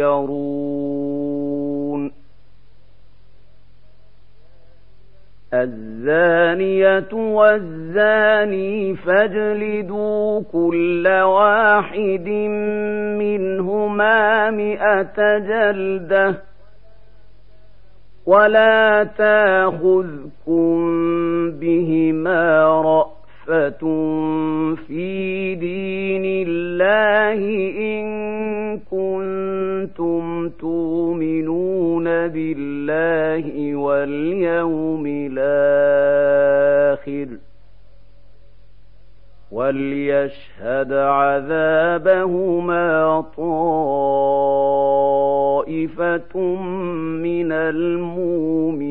تذكرون الزانية والزاني فاجلدوا كل واحد منهما مئة جلدة ولا تاخذكم بهما رأ في دين الله إن كنتم تؤمنون بالله واليوم الآخر وليشهد عذابهما طائفة من المؤمنين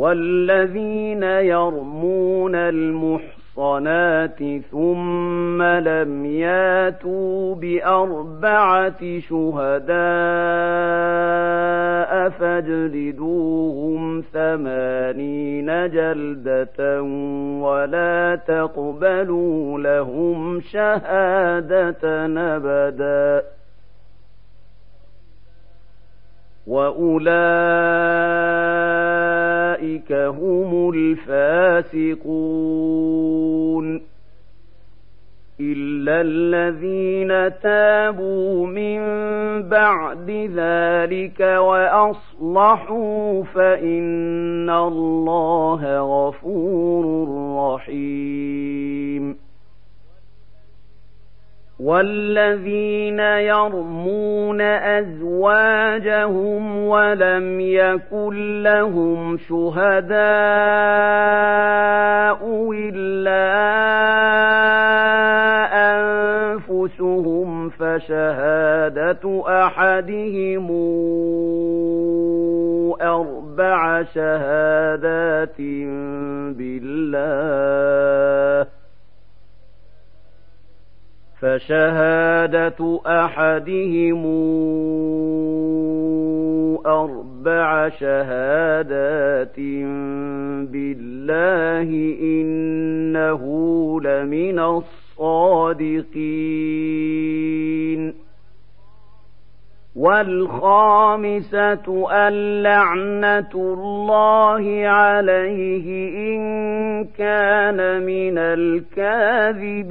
والذين يرمون المحصنات ثم لم ياتوا بأربعة شهداء فاجلدوهم ثمانين جلدة ولا تقبلوا لهم شهادة أبدا. وأولئك هم الفاسقون إلا الذين تابوا من بعد ذلك وأصلحوا فإن الله غفور رحيم والذين يرمون أزواجهم ولم يكن لهم شهداء إلا أنفسهم فشهادة أحدهم أربع شهادات بالله فشهادة أحدهم أربع شهادات بالله إنه لمن الصادقين. والخامسة اللعنة الله عليه إن كان من الكاذبين.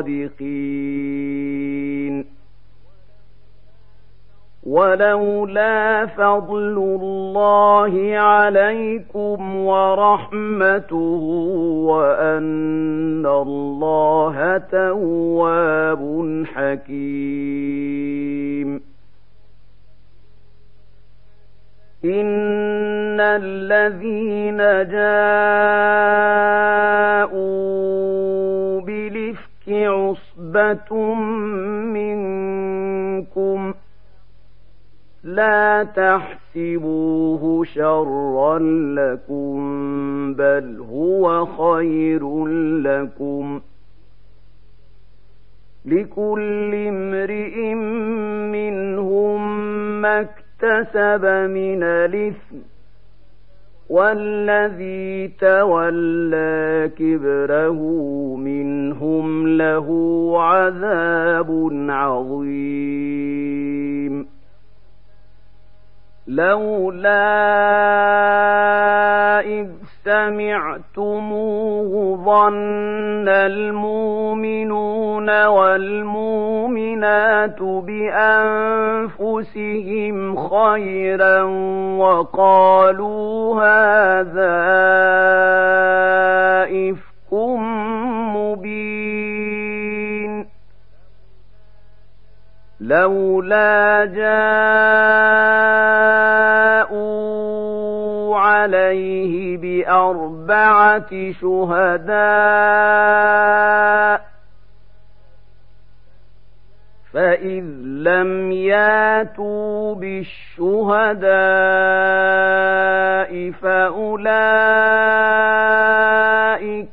الصادقين. ولولا فضل الله عليكم ورحمته وأن الله تواب حكيم. إن الذين جاءوا بالإفك عصبة منكم لا تحسبوه شرا لكم بل هو خير لكم لكل امرئ منهم ما اكتسب من الإثم والذي تولى كبره منهم له عذاب عظيم. لولا إذ سمعتموه ظن المؤمنون والمؤمنات بأنفسهم خيرا وقالوا هذا إفك مبين. لولا جاءوا عليه بأربعة شهداء فإذ لم ياتوا بالشهداء فأولئك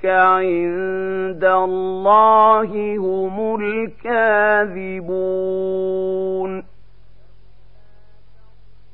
عند الله هم الكاذبون.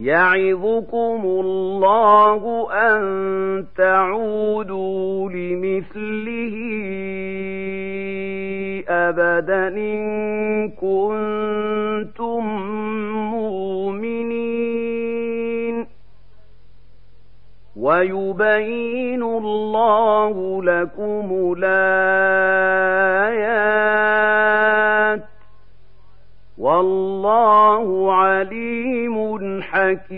يعظكم الله أن تعودوا لمثله أبدا إن كنتم مؤمنين. ويبين الله لكم الآيات والله عليم حكيم.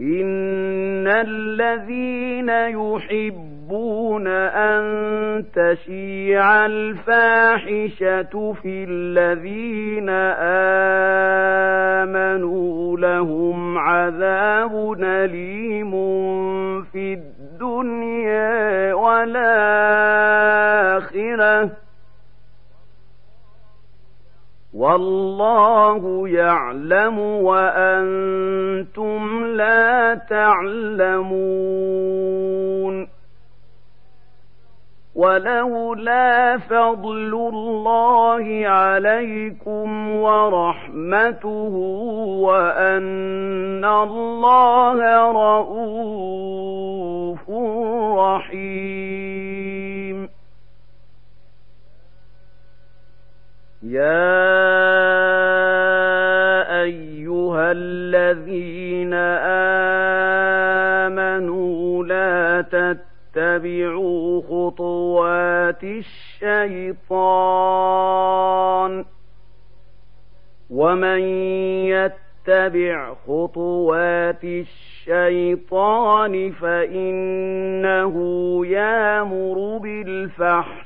إن الذين يحبون أن تشيع الفاحشة في الذين آمنوا لهم عذاب أليم في الدنيا والاخره والله يعلم وأنتم لا تعلمون. ولولا فضل الله عليكم ورحمته وأن الله رءوف رحيم. يا ايها الذين امنوا لا تتبعوا خطوات الشيطان ومن يتبع خطوات الشيطان فانه يامر بالفحش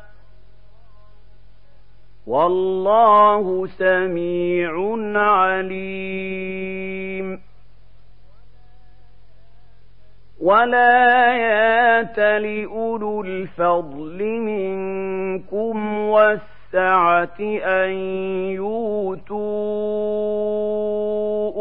والله سميع عليم. ولا يات لأولو الفضل منكم والسعة أن يؤتوا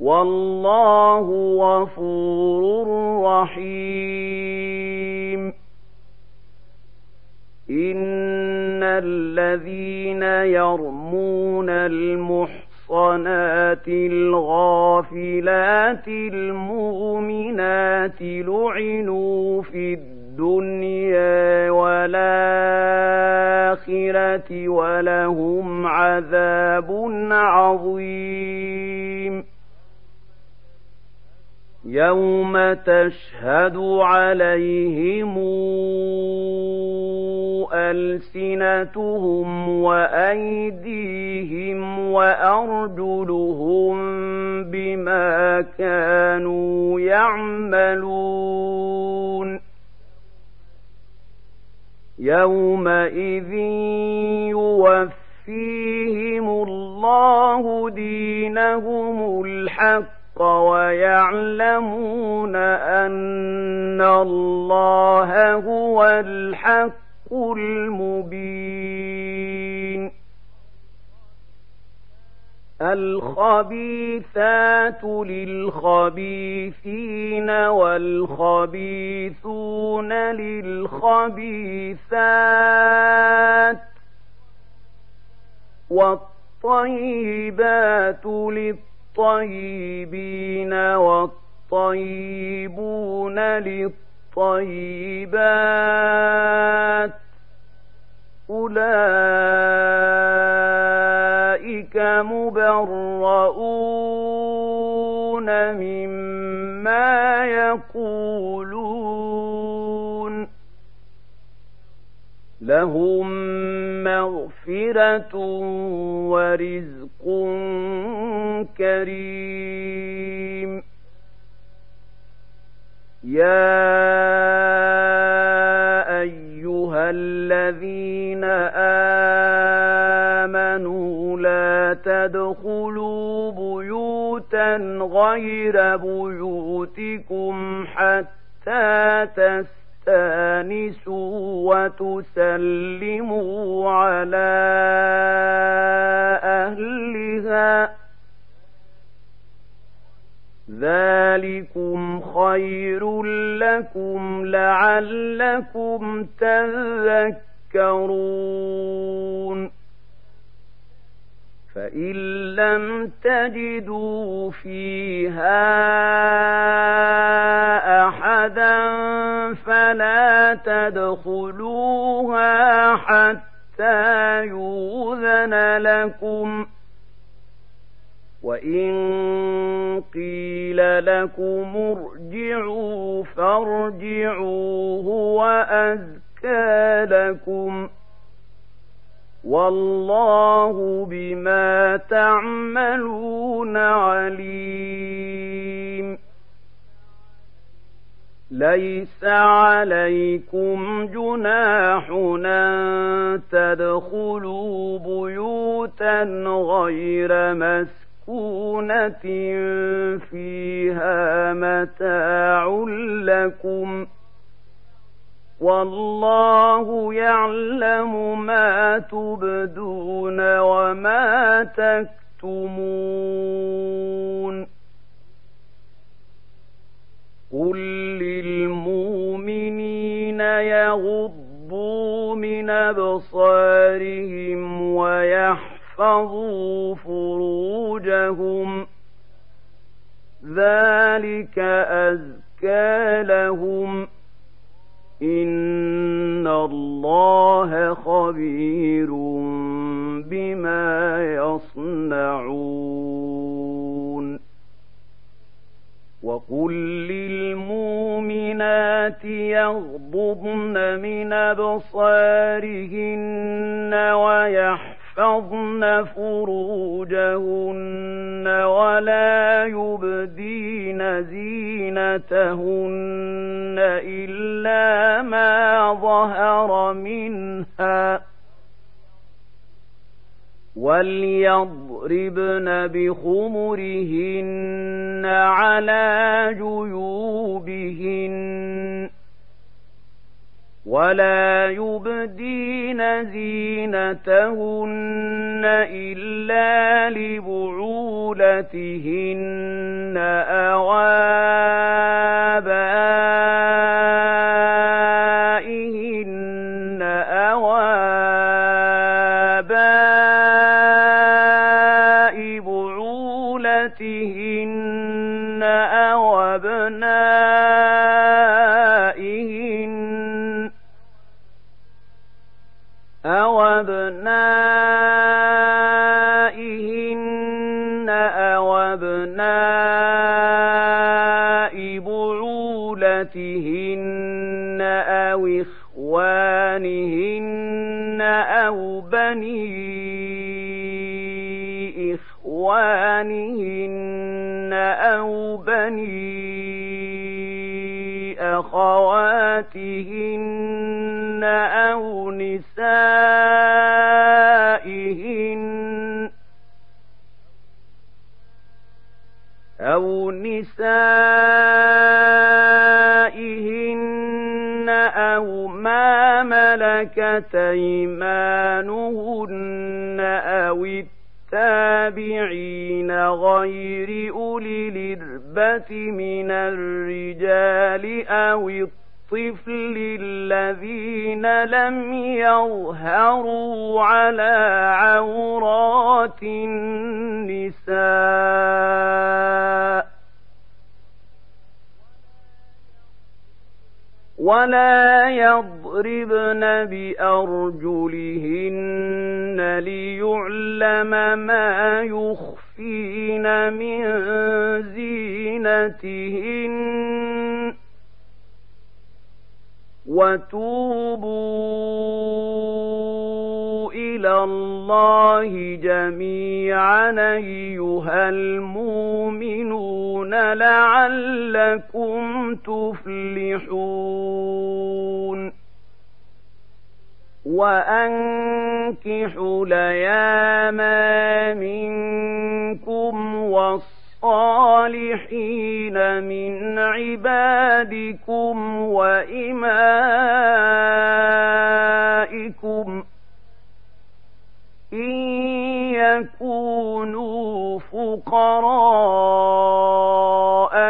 والله غفور رحيم. إن الذين يرمون المحصنات الغافلات المؤمنات لعنوا في الدنيا والآخرة ولهم عذاب عظيم. يوم تشهد عليهم ألسنتهم وأيديهم وأرجلهم بما كانوا يعملون يومئذ يوفيهم الله دينهم الحق ويعلمون أن الله هو الحق المبين. الخبيثات للخبيثين والخبيثون للخبيثات والطيبات للطيبين والطيبون للطيبات أولئك مبرؤون مما يقولون لهم مغفرة ورزق كريم. يا الذين آمنوا لا تدخلوا بيوتا غير بيوتكم حتى تستانسوا وتسلموا على أهلها. ذلكم خير لكم لعلكم تذكرون فإن لم تجدوا فيها أحدا فلا تدخلوها حتى يوذن لكم ۖ وإن قيل لكم ارجعوا فارجعوا هو أزكى لكم والله بما تعملون عليم ليس عليكم جناح أن تدخلوا بيوتا غير مسجد مسكونة فيها متاع لكم والله يعلم ما تبدون وما تكتمون قل للمؤمنين يغضوا من أبصارهم ويحفظوا فروجهم ذلك أزكى لهم إن الله خبير بما يصنعون وقل للمؤمنات يغضضن من أبصارهن ويحفظن يحفظن فروجهن ولا يبدين زينتهن إلا ما ظهر منها وليضربن بخمرهن على جيوبهن ولا يبدين زينتهن إلا لبعولتهن أو إخوانهن أو بني أخواتهن أو نسائهن أو نسائهن أو ما ملكت أيمانهن غير أولي الإربة من الرجال أو الطفل الذين لم يظهروا على عورات النساء ولا يضربن بأرجلهن ليعلم ما يخفين من زينتهن وتوبوا إلى الله جميعا أيها المؤمنون لعلكم تفلحون وأنكحوا ليام منكم والصالحين من عبادكم وإمائكم إن يكونوا فقراء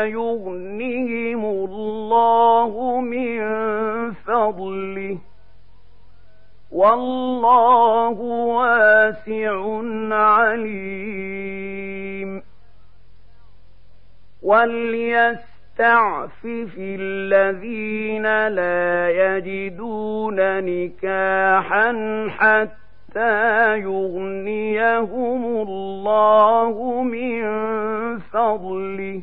يغنهم الله من فضله والله واسع عليم وليستعفف الذين لا يجدون نكاحا حتى يغنيهم الله من فضله.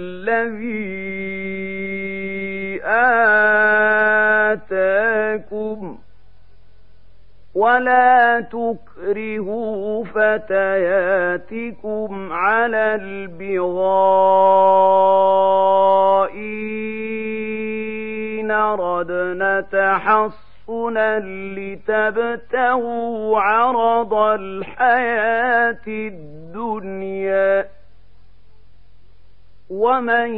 ولا تكرهوا فتياتكم على البغاء إن أردنا تحصنا لتبتغوا عرض الحياة الدنيا ومن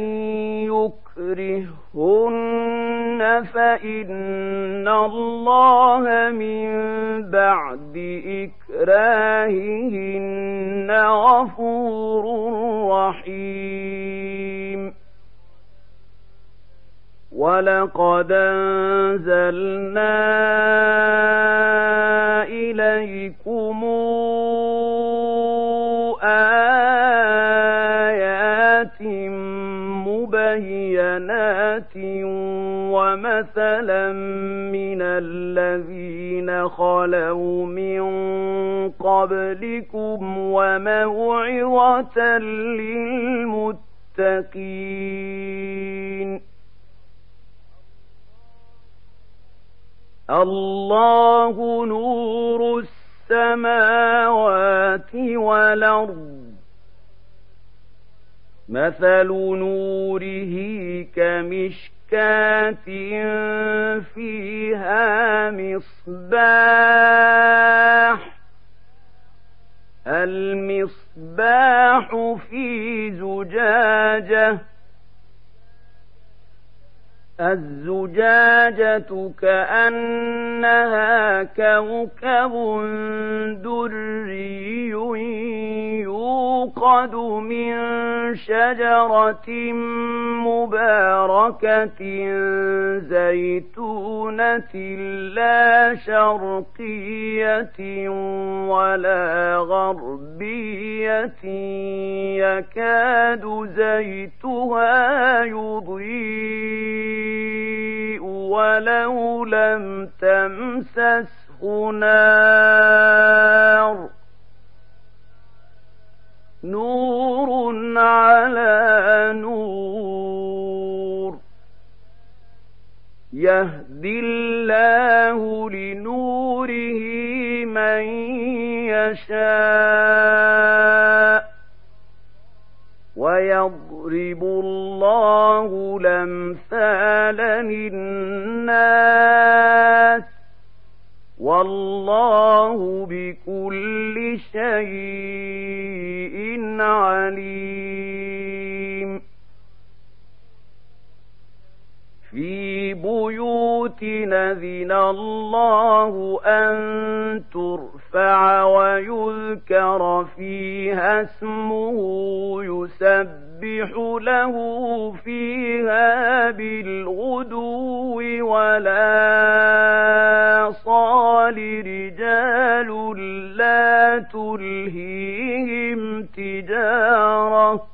يكرهن فإن الله من بعد إكراههن غفور رحيم. ولقد أنزلنا إليكم ومثلا من الذين خلوا من قبلكم وموعظة للمتقين الله نور السماوات والأرض مثل نوره كمشكاة فيها مصباح المصباح في زجاجه الزجاجة كأنها كوكب دري يوقد من شجرة مباركة زيتونة لا شرقية ولا غربية. يكاد زيتها يضيء. ولو لم تمسسه نار. نور على نور. يهدي الله لنوره من يشاء. ويضرب الله الأمثال للناس والله بكل شيء عليم. في بيوت نذن الله أن ترفع ويذكر فيها اسمه يسبح له فيها بالغدو ولا صال رجال لا تلهيهم تجارة.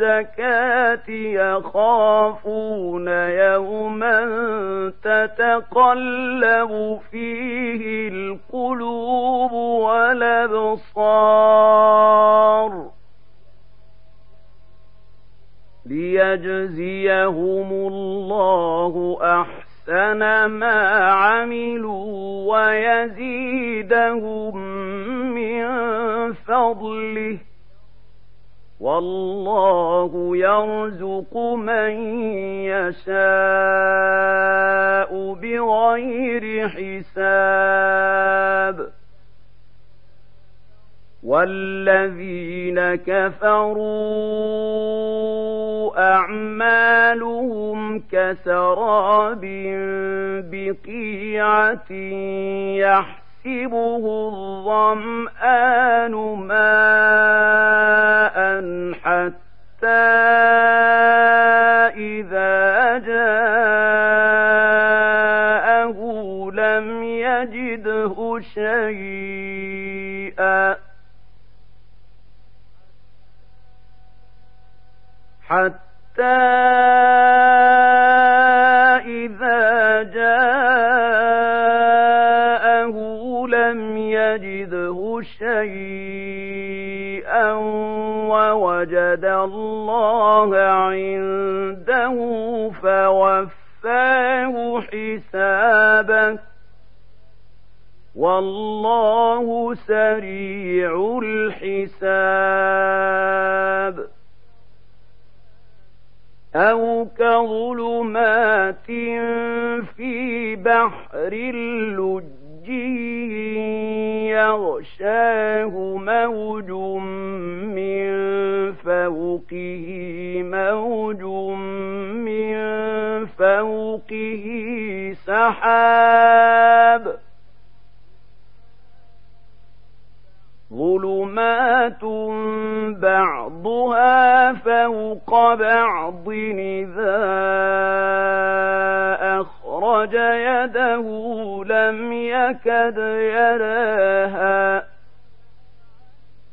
الزكاة يخافون يوما تتقلب فيه القلوب والأبصار ليجزيهم الله أحسن ما عملوا ويزيدهم من فضله والله يرزق من يشاء بغير حساب. والذين كفروا أعمالهم كسراب بقيعة يحسب يحسبه الظمآن ماء حتى إذا جاءه لم يجده شيئا حتى ووجد الله عنده فوفاه حسابه والله سريع الحساب أو كظلمات في بحر اللج يغشاه موج فوقه موج من فوقه سحاب ظلمات بعضها فوق بعض إذا أخرج يده لم يكد يراها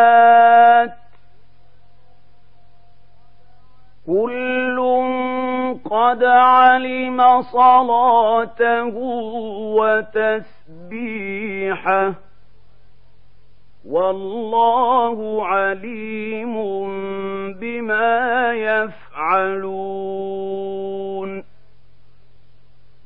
صافات كل قد علم صلاته وتسبيحه والله عليم بما يفعلون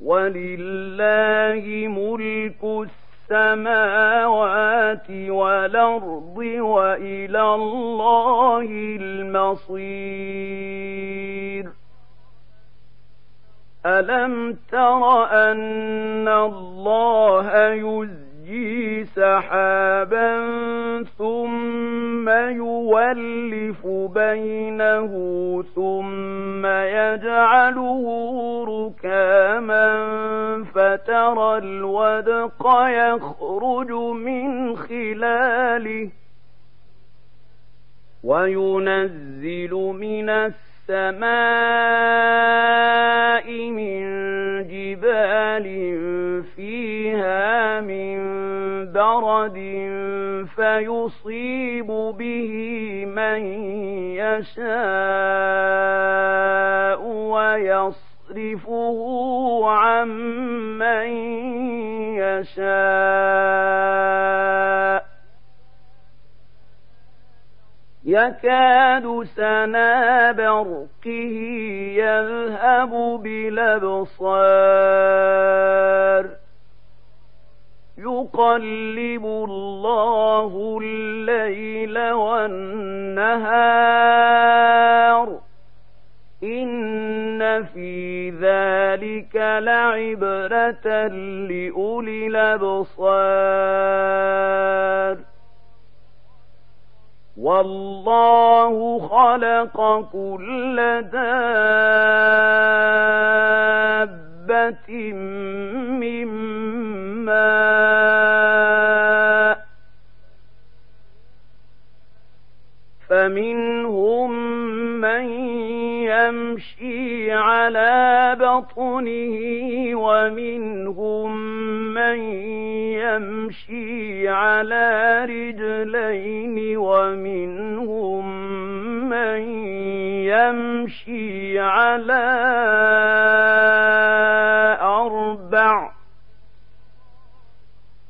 ولله ملك السماوات والأرض وإلى الله المصير. ألم تر أن الله يزيد يزجي سحابا ثم يولف بينه ثم يجعله ركاما فترى الودق يخرج من خلاله وينزل من السماء من جبال فيها من برد فيصيب به من يشاء ويصرفه عن من يشاء. يكاد سنا برقه يذهب بالأبصار. يقلب الله الليل والنهار. إن في ذلك لعبرة لأولي الأبصار. والله خلق كل دابة من ماء فمنهم من يمشي على بطنه ومنهم من يمشي على رجلين ومنهم من يمشي على أربع.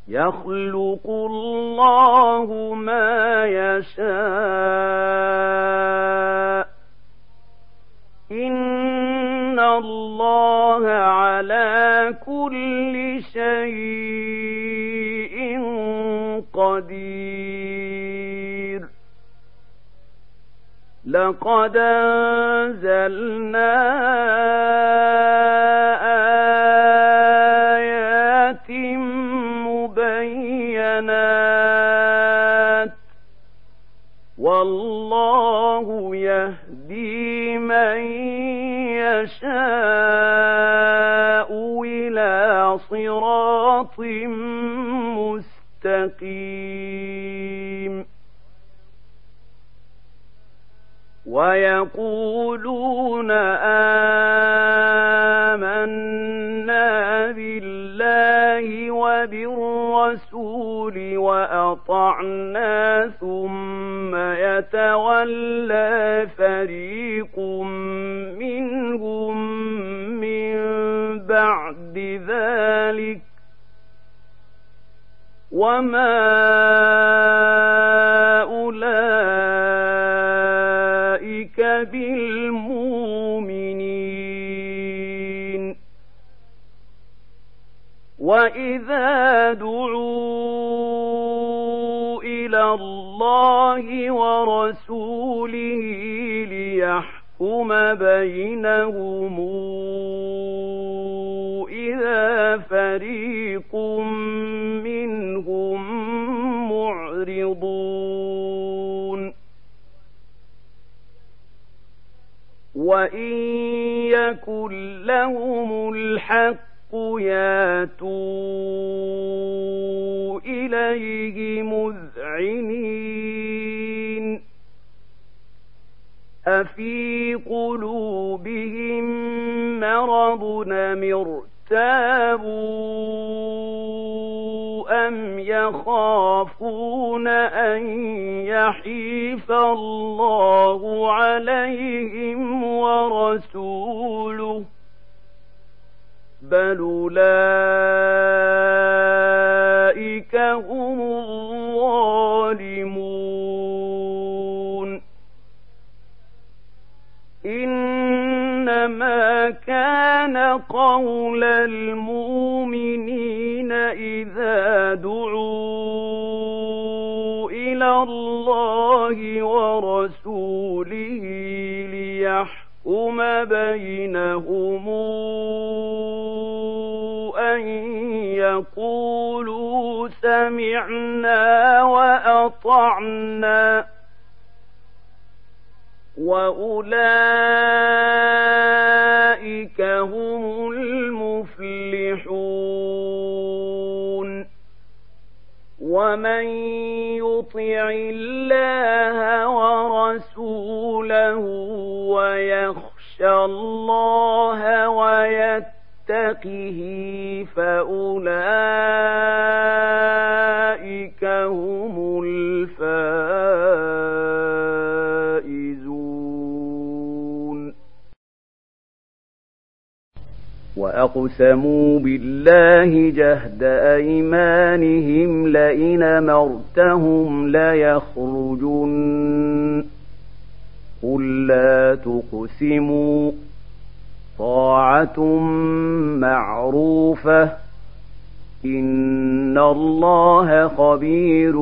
يخلق الله ما يشاء. إن الله على كل شيء قدير لقد أنزلنا مستقيم ويقولون آمنا بالله وبالرسول وأطعنا ثم يتولى فريق منهم من بعد ذلك وما أولئك بالمؤمنين وإذا دعوا إلى الله ورسوله ليحكم بينهم إذا فريق وإن يكن لهم الحق ياتوا إليه مذعنين أفي قلوبهم مرض مرت تابوا أم يخافون أن يحيف الله عليهم ورسوله بل أولئك هم الظالمون إنما كان قول المؤمنين إذا دعوا إلى الله ورسوله ليحكم بينهم أن يقولوا سمعنا وأطعنا وأولئك هم المفلحون ومن يطع الله ورسوله ويخشى الله ويتقه فأولئك وأقسموا بالله جهد أيمانهم لئن مرتهم ليخرجن. قل لا تقسموا. طاعة معروفة. إن الله خبير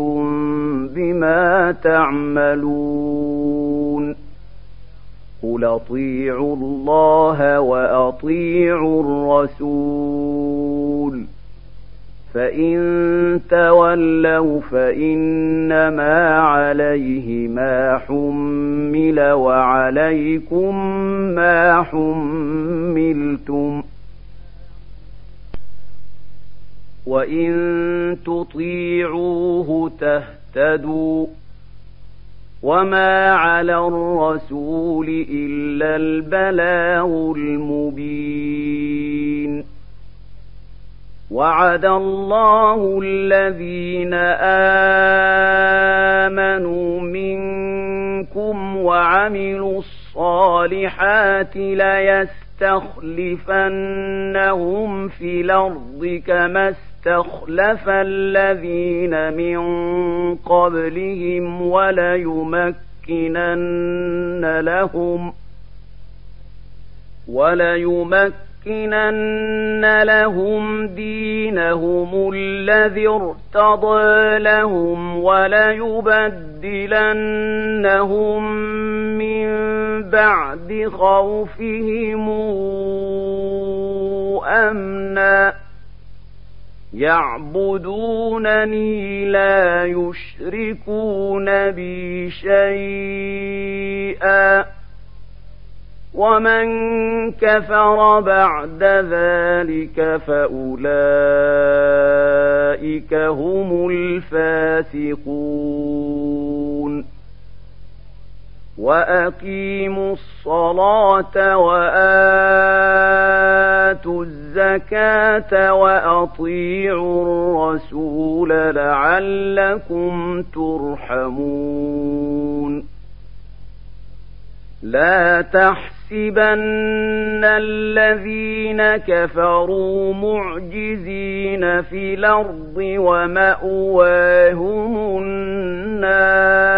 بما تعملون. قل اطيعوا الله وأطيعوا الرسول فإن تولوا فإنما عليه ما حمل وعليكم ما حملتم وإن تطيعوه تهتدوا وما على الرسول إلا البلاغ المبين وعد الله الذين آمنوا منكم وعملوا الصالحات ليستخلفنهم في الأرض كما استخلف الذين من قبلهم وليمكنن لهم وليمكنن لهم دينهم الذي ارتضى لهم وليبدلنهم من بعد خوفهم أمنا يعبدونني لا يشركون بي شيئا. ومن كفر بعد ذلك فأولئك هم الفاسقون. وأقيموا الصلاة وآتوا الزكاة وأطيعوا الرسول لعلكم ترحمون لا تحسبن الذين كفروا معجزين في الأرض ومأواهم النار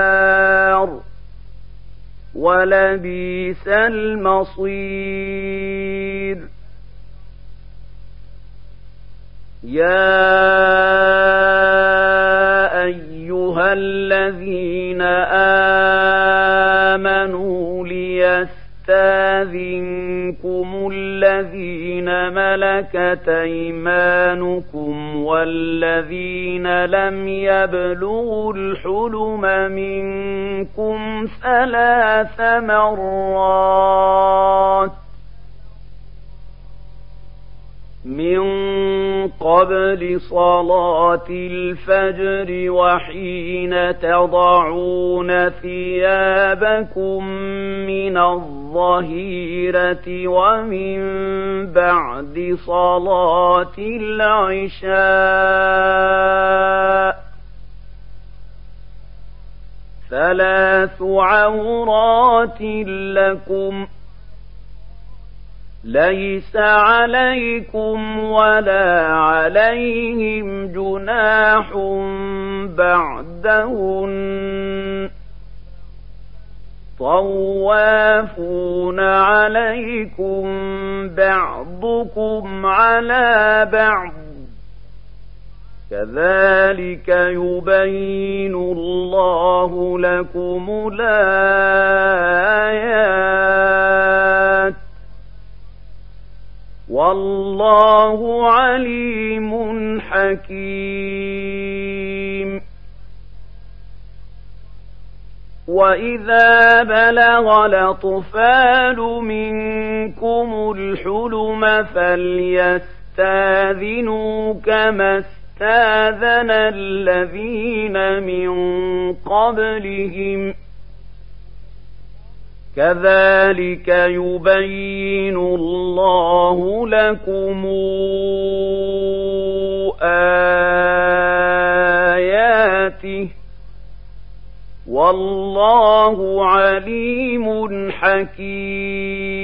ولبيس المصير يا أيها الذين آمنوا ليستاذنكم الذين ملكت أيمانكم والذين لم يبلغوا الحلم منكم ثلاث مرات من قبل صلاة الفجر وحين تضعون ثيابكم من الظهيرة ومن بعد صلاة العشاء ثلاث عورات لكم ۖ ليس عليكم ولا عليهم جناح بعدهن طوافون عليكم بعضكم على بعض كذلك يبين الله لكم الآيات والله عليم حكيم. وإذا بلغ الأطفال منكم الحلم فليستاذنوا كما استاذن الذين من قبلهم. كذلك يبين الله لكم آياته. والله عليم حكيم.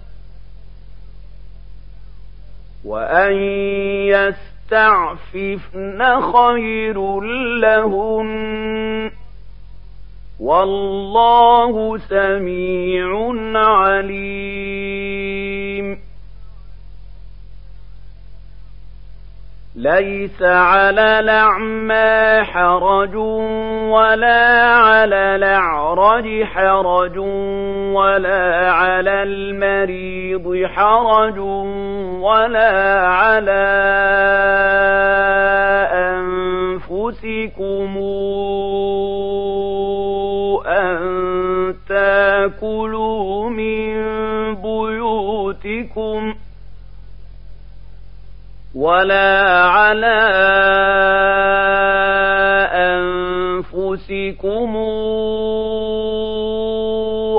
وأن يستعففن خير لهن والله سميع عليم ليس على الأعمى حرج ولا على الأعرج حرج ولا على المريض حرج ولا على أنفسكم أن تأكلوا من بيوتكم ۖ ولا على أنفسكم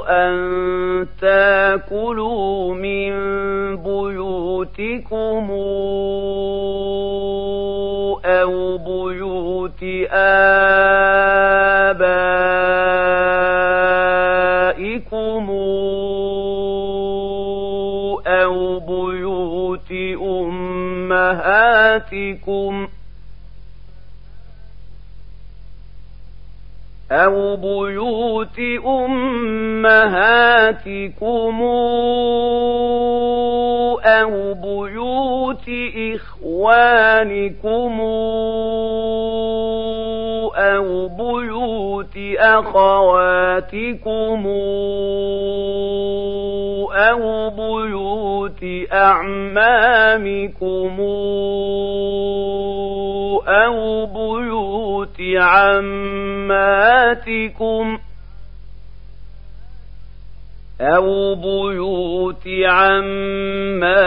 أن تاكلوا من بيوتكم أو بيوت آبائكم أمهاتكم أو بيوت أمهاتكم أو بيوت إخوانكم أو بيوت أخواتكم أو بيوت أعمامكم أو بيوت عماتكم أو بيوت عماتكم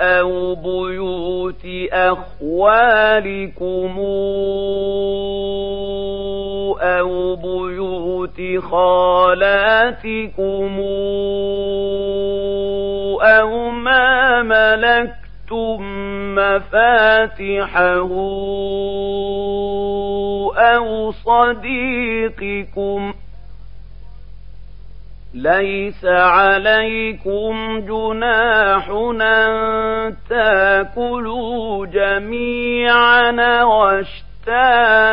أو بيوت أخوالكم أو بيوت خالاتكم أو ما ملكتم مفاتحه أو صديقكم ليس عليكم جناح أن تاكلوا جميعا واشتاتا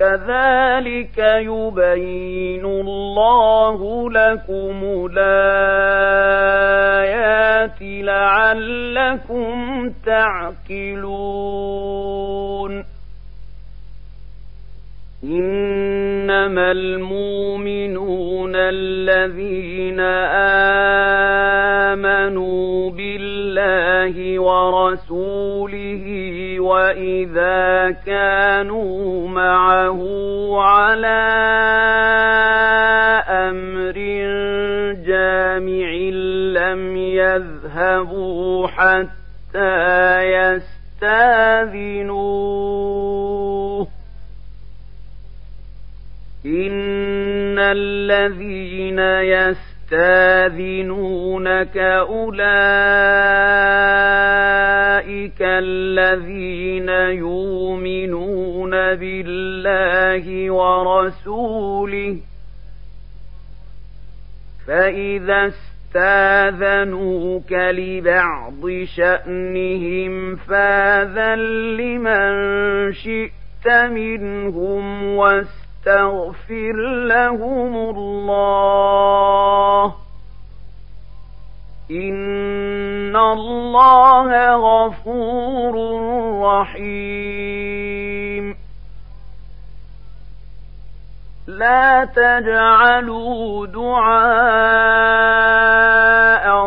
كذلك يبين الله لكم الآيات لعلكم تعقلون. إنما المؤمنون الذين آمنوا بالله ورسوله وإذا كانوا معه على أمر جامع لم يذهبوا حتى يستاذنوه. إن الذين يستاذنونك أولئك الذين يؤمنون بالله ورسوله. فإذا استاذنوك لبعض شأنهم فاذن لمن شئت منهم واستاذن يستغفر لهم الله. إن الله غفور رحيم. لا تجعلوا دعاء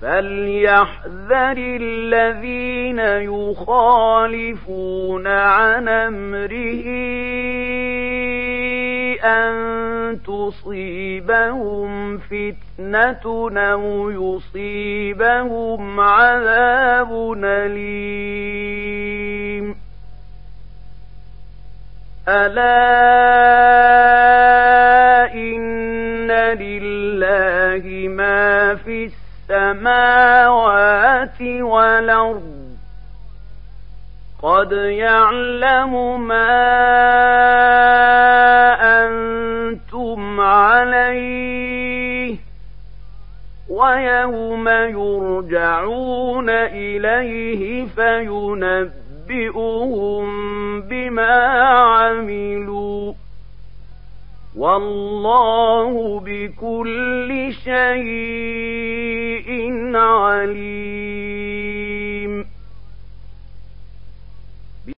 فليحذر الذين يخالفون عن امره ان تصيبهم فتنه أو يصيبهم عذاب اليم الا ان لله ما في السماء السماوات والأرض. قد يعلم ما أنتم عليه ويوم يرجعون إليه فينبئهم بما عملوا. والله بكل شيء عليم.